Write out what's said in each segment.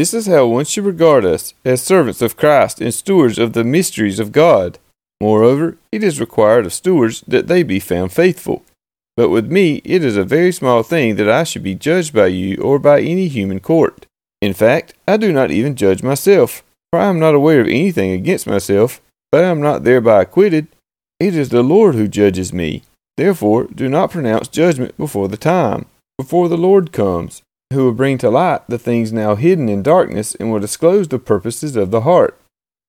This is how one should regard us as servants of Christ and stewards of the mysteries of God. Moreover, it is required of stewards that they be found faithful. But with me, it is a very small thing that I should be judged by you or by any human court. In fact, I do not even judge myself, for I am not aware of anything against myself, but I am not thereby acquitted. It is the Lord who judges me. Therefore, do not pronounce judgment before the time, before the Lord comes, who will bring to light the things now hidden in darkness and will disclose the purposes of the heart.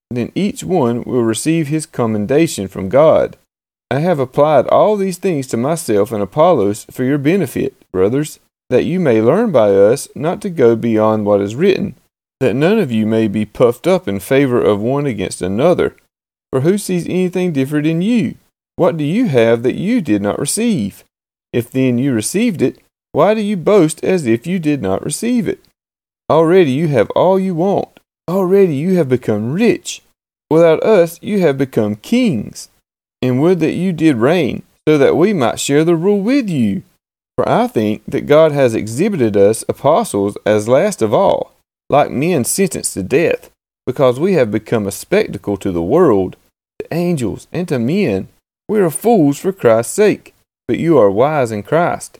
Then each one will receive his commendation from God. I have applied all these things to myself and Apollos for your benefit, brothers, that you may learn by us not to go beyond what is written, that none of you may be puffed up in favor of one against another. For who sees anything different in you? What do you have that you did not receive? If then you received it, why do you boast as if you did not receive it? Already you have all you want. Already you have become rich. Without us, you have become kings and would that you did reign, so that we might share the rule with you. For I think that God has exhibited us apostles as last of all, like men sentenced to death, because we have become a spectacle to the world, to angels, and to men. We are fools for Christ's sake, but you are wise in Christ.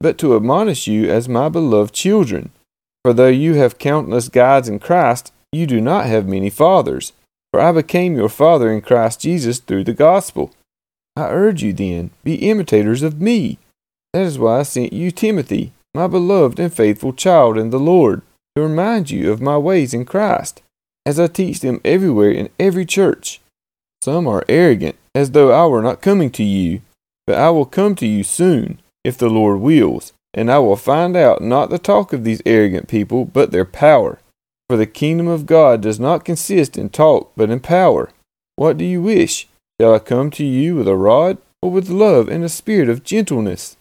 but to admonish you as my beloved children. For though you have countless guides in Christ, you do not have many fathers. For I became your father in Christ Jesus through the gospel. I urge you then, be imitators of me. That is why I sent you Timothy, my beloved and faithful child in the Lord, to remind you of my ways in Christ, as I teach them everywhere in every church. Some are arrogant, as though I were not coming to you, but I will come to you soon, if the Lord wills, and I will find out not the talk of these arrogant people, but their power. For the kingdom of God does not consist in talk, but in power. What do you wish? Shall I come to you with a rod, or with love and a spirit of gentleness?